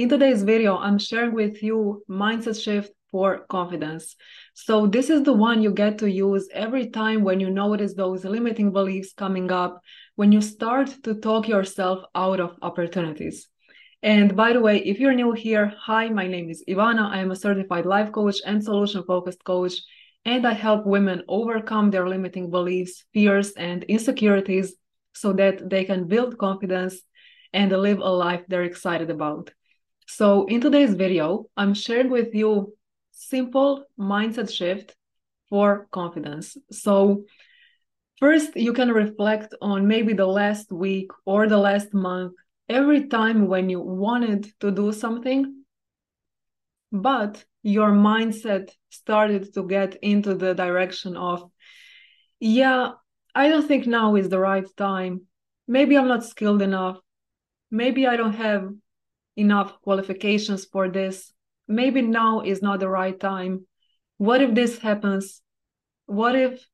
In today's video, I'm sharing with you mindset shift for confidence. So this is the one you get to use every time when you notice those limiting beliefs coming up, when you start to talk yourself out of opportunities. And by the way, if you're new here, hi, my name is Ivana. I am a certified life coach and solution focused coach, and I help women overcome their limiting beliefs, fears, and insecurities so that they can build confidence and live a life they're excited about. So in today's video, I'm sharing with you simple mindset shift for confidence. So first you can reflect on maybe the last week or the last month, every time when you wanted to do something, but your mindset started to get into the direction of, yeah, I don't think now is the right time. Maybe I'm not skilled enough. Maybe I don't have enough qualifications for this. Maybe now is not the right time. What if this happens? What if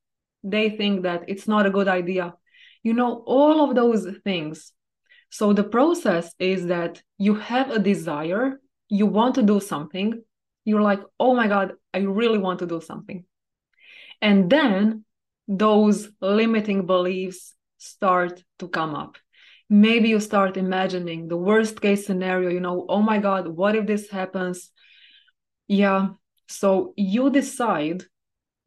they think that it's not a good idea? You know, all of those things. So the process is that you have a desire, you want to do something, you're like, oh my God, I really want to do something. And then those limiting beliefs start to come up maybe you start imagining the worst case scenario you know oh my god what if this happens? Yeah so you decide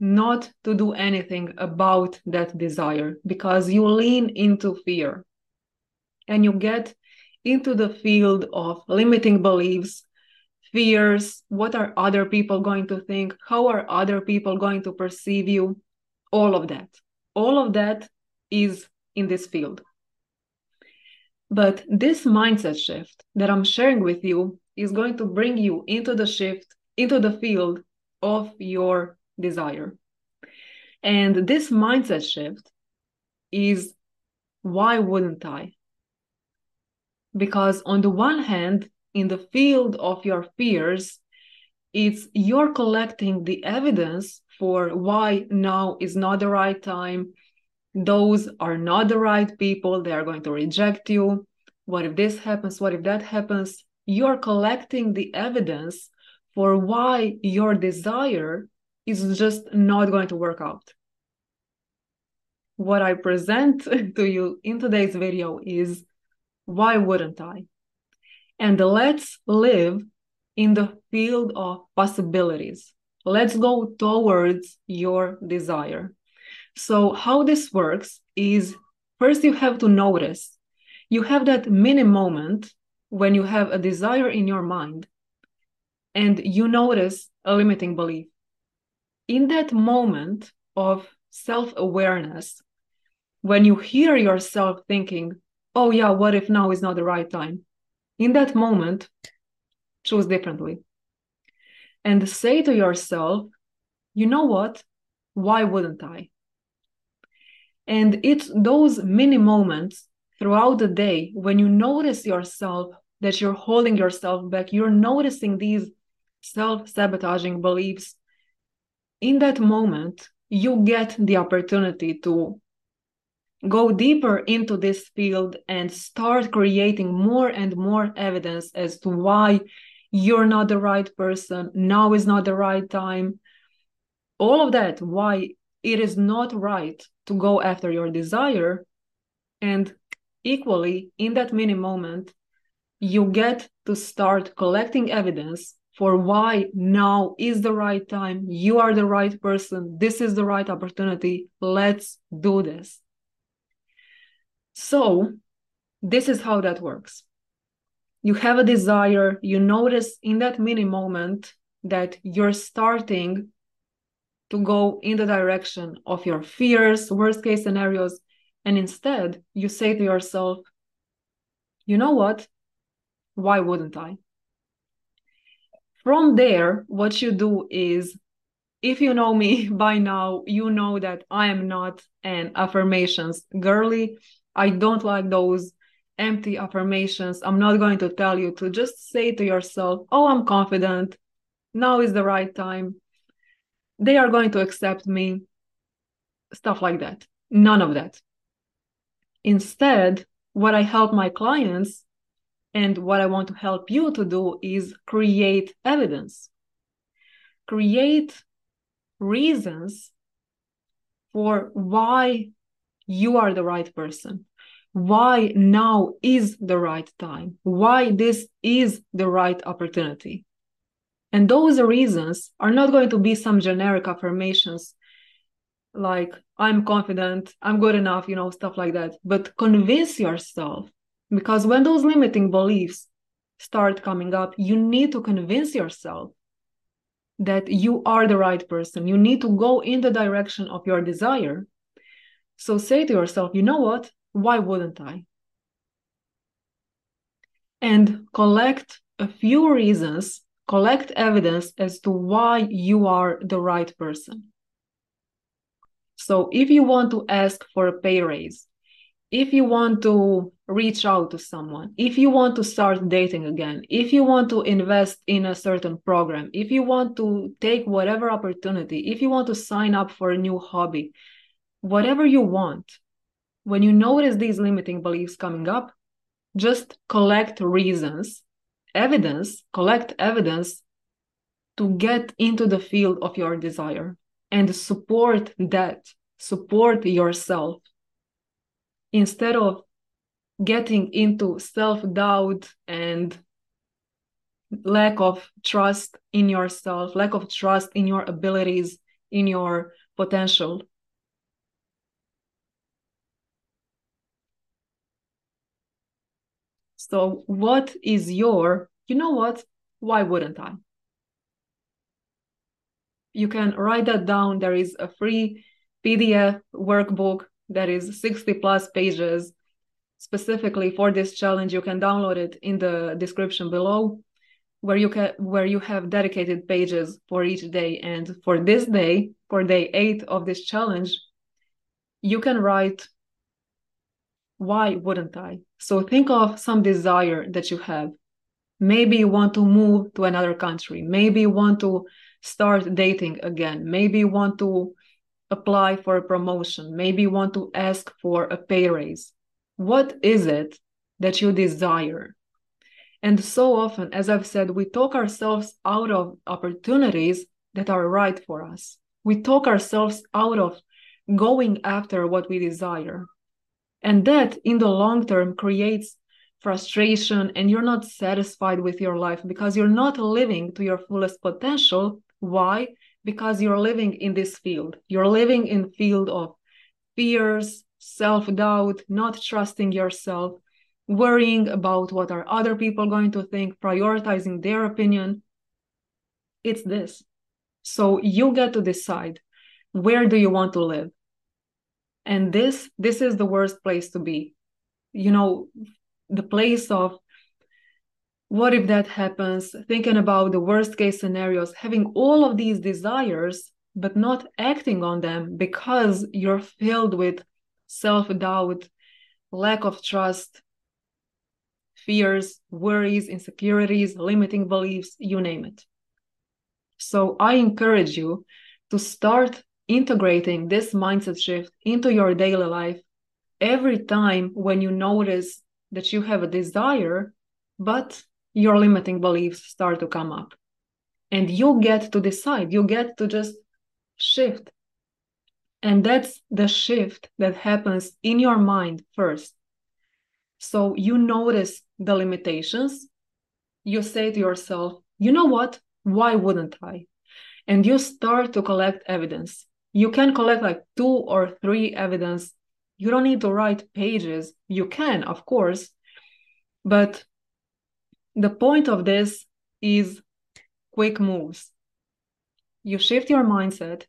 not to do anything about that desire because you lean into fear and you get into the field of limiting beliefs fears what are other people going to think how are other people going to perceive you all of that. All of that is in this field but this mindset shift that I'm sharing with you is going to bring you into the shift, into the field of your desire. And this mindset shift is why wouldn't I? Because on the one hand, in the field of your fears, it's you're collecting the evidence for why now is not the right time those are not the right people they are going to reject you. What if this happens? What if that happens? You're collecting the evidence for why your desire is just not going to work out. What i present to you in today's video is why wouldn't i? And let's live in the field of possibilities. Let's go towards your desire so, how this works is first you have to notice you have that mini moment when you have a desire in your mind and you notice a limiting belief. In that moment of self awareness, when you hear yourself thinking, oh, yeah, what if now is not the right time? In that moment, choose differently. And say to yourself, you know what? Why wouldn't I? And it's those mini moments throughout the day when you notice yourself that you're holding yourself back, you're noticing these self sabotaging beliefs. In that moment, you get the opportunity to go deeper into this field and start creating more and more evidence as to why you're not the right person, now is not the right time. All of that, why it is not right to go after your desire. And equally, in that mini moment, you get to start collecting evidence for why now is the right time. You are the right person. This is the right opportunity. Let's do this. So, this is how that works. You have a desire, you notice in that mini moment that you're starting to go in the direction of your fears, worst case scenarios, and instead you say to yourself, you know what? Why wouldn't I? From there, what you do is if you know me by now, you know that I am not an affirmations girly. I don't like those empty affirmations. I'm not going to tell you to just say to yourself, Oh, I'm confident. Now is the right time. They are going to accept me. Stuff like that. None of that. Instead, what I help my clients and what I want to help you to do is create evidence. Create reasons for why you are the right person, why now is the right time, why this is the right opportunity. And those reasons are not going to be some generic affirmations like, I'm confident, I'm good enough, you know, stuff like that. But convince yourself because when those limiting beliefs start coming up, you need to convince yourself that you are the right person. You need to go in the direction of your desire. So say to yourself, you know what? Why wouldn't I? And collect a few reasons, collect evidence as to why you are the right person. So if you want to ask for a pay raise, if you want to reach out to someone, if you want to start dating again, if you want to invest in a certain program, if you want to take whatever opportunity, if you want to sign up for a new hobby, whatever you want, when you notice these limiting beliefs coming up, just collect reasons, evidence, collect evidence to get into the field of your desire and support that, support yourself instead of getting into self doubt and lack of trust in yourself, lack of trust in your abilities, in your potential. So, what is your, you know what? Why wouldn't I? You can write that down. There is a free PDF workbook that is 60 plus pages specifically for this challenge you can download it in the description below where you can where you have dedicated pages for each day and for this day for day 8 of this challenge you can write why wouldn't i so think of some desire that you have maybe you want to move to another country maybe you want to start dating again maybe you want to apply for a promotion, maybe you want to ask for a pay raise. What is it that you desire? And so often, as I've said, we talk ourselves out of opportunities that are right for us. We talk ourselves out of going after what we desire. And that in the long term creates frustration and you're not satisfied with your life because you're not living to your fullest potential. Why? because you're living in this field you're living in field of fears self-doubt not trusting yourself worrying about what are other people going to think prioritizing their opinion it's this so you get to decide where do you want to live and this this is the worst place to be. You know the place of what if that happens? Thinking about the worst case scenarios having all of these desires but not acting on them because you're filled with self-doubt lack of trust fears worries insecurities limiting beliefs you name it. So i encourage you to start integrating this mindset shift into your daily life every time when you notice that you have a desire but your limiting beliefs start to come up. And you get to decide, you get to just shift. And that's the shift that happens in your mind first. So you notice the limitations. You say to yourself, you know what? Why wouldn't I? And you start to collect evidence. You can collect like two or three evidence. You don't need to write pages. You can, of course, but the point of this is quick moves. You shift your mindset.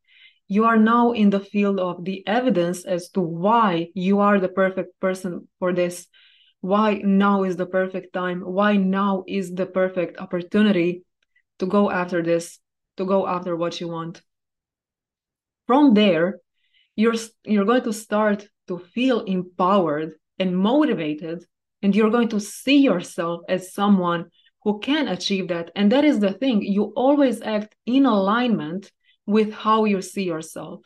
You are now in the field of the evidence as to why you are the perfect person for this, why now is the perfect time, why now is the perfect opportunity to go after this, to go after what you want. From there, you're you're going to start to feel empowered and motivated and you're going to see yourself as someone who can achieve that. And that is the thing you always act in alignment with how you see yourself.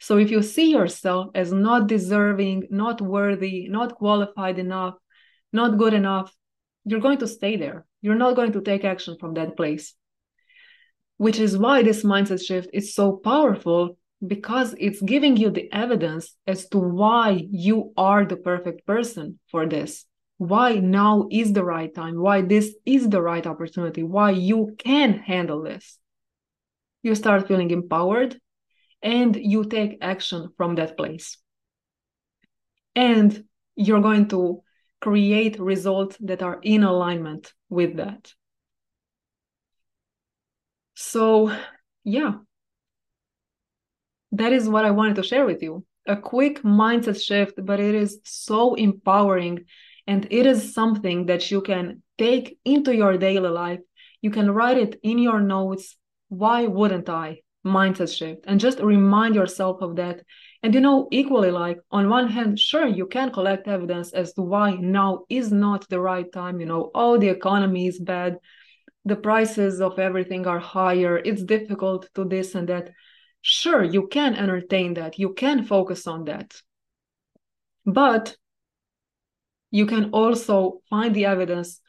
So if you see yourself as not deserving not worthy not qualified enough not good enough you're going to stay there. You're not going to take action from that place. Which is why this mindset shift is so powerful because it's giving you the evidence as to why you are the perfect person for this. Why now is the right time? Why this is the right opportunity? Why you can handle this? You start feeling empowered and you take action from that place. And you're going to create results that are in alignment with that. So yeah that is what I wanted to share with you. A quick mindset shift, but it is so empowering and it is something that you can take into your daily life. You can write it in your notes. Why wouldn't I? Mindset shift. And just remind yourself of that. And you know, equally like on one hand, sure, you can collect evidence as to why now is not the right time. You know, oh, the economy is bad. The prices of everything are higher. It's difficult to this and that sure you can entertain that. You can focus on that. But you can also find the evidence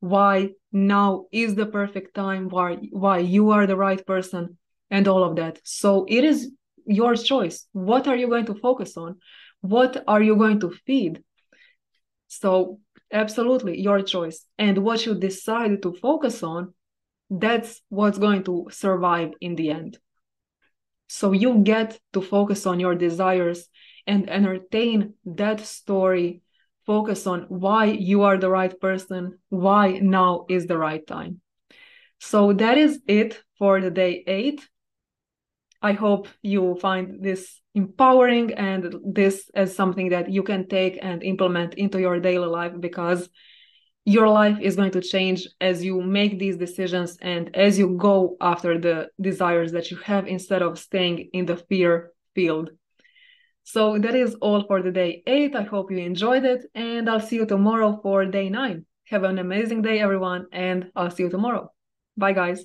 why now is the perfect time why why you are the right person and all of that. So it is your choice. What are you going to focus on? What are you going to feed? So absolutely your choice. And what you decide to focus on that's what's going to survive in the end so you get to focus on your desires and entertain that story. Focus on why you are the right person, why now is the right time. So that is it for the day eight. I hope you find this empowering and this as something that you can take and implement into your daily life because your life is going to change as you make these decisions and as you go after the desires that you have instead of staying in the fear field. So that is all for the day eight. I hope you enjoyed it, and I'll see you tomorrow for day nine. Have an amazing day, everyone, and I'll see you tomorrow. Bye, guys.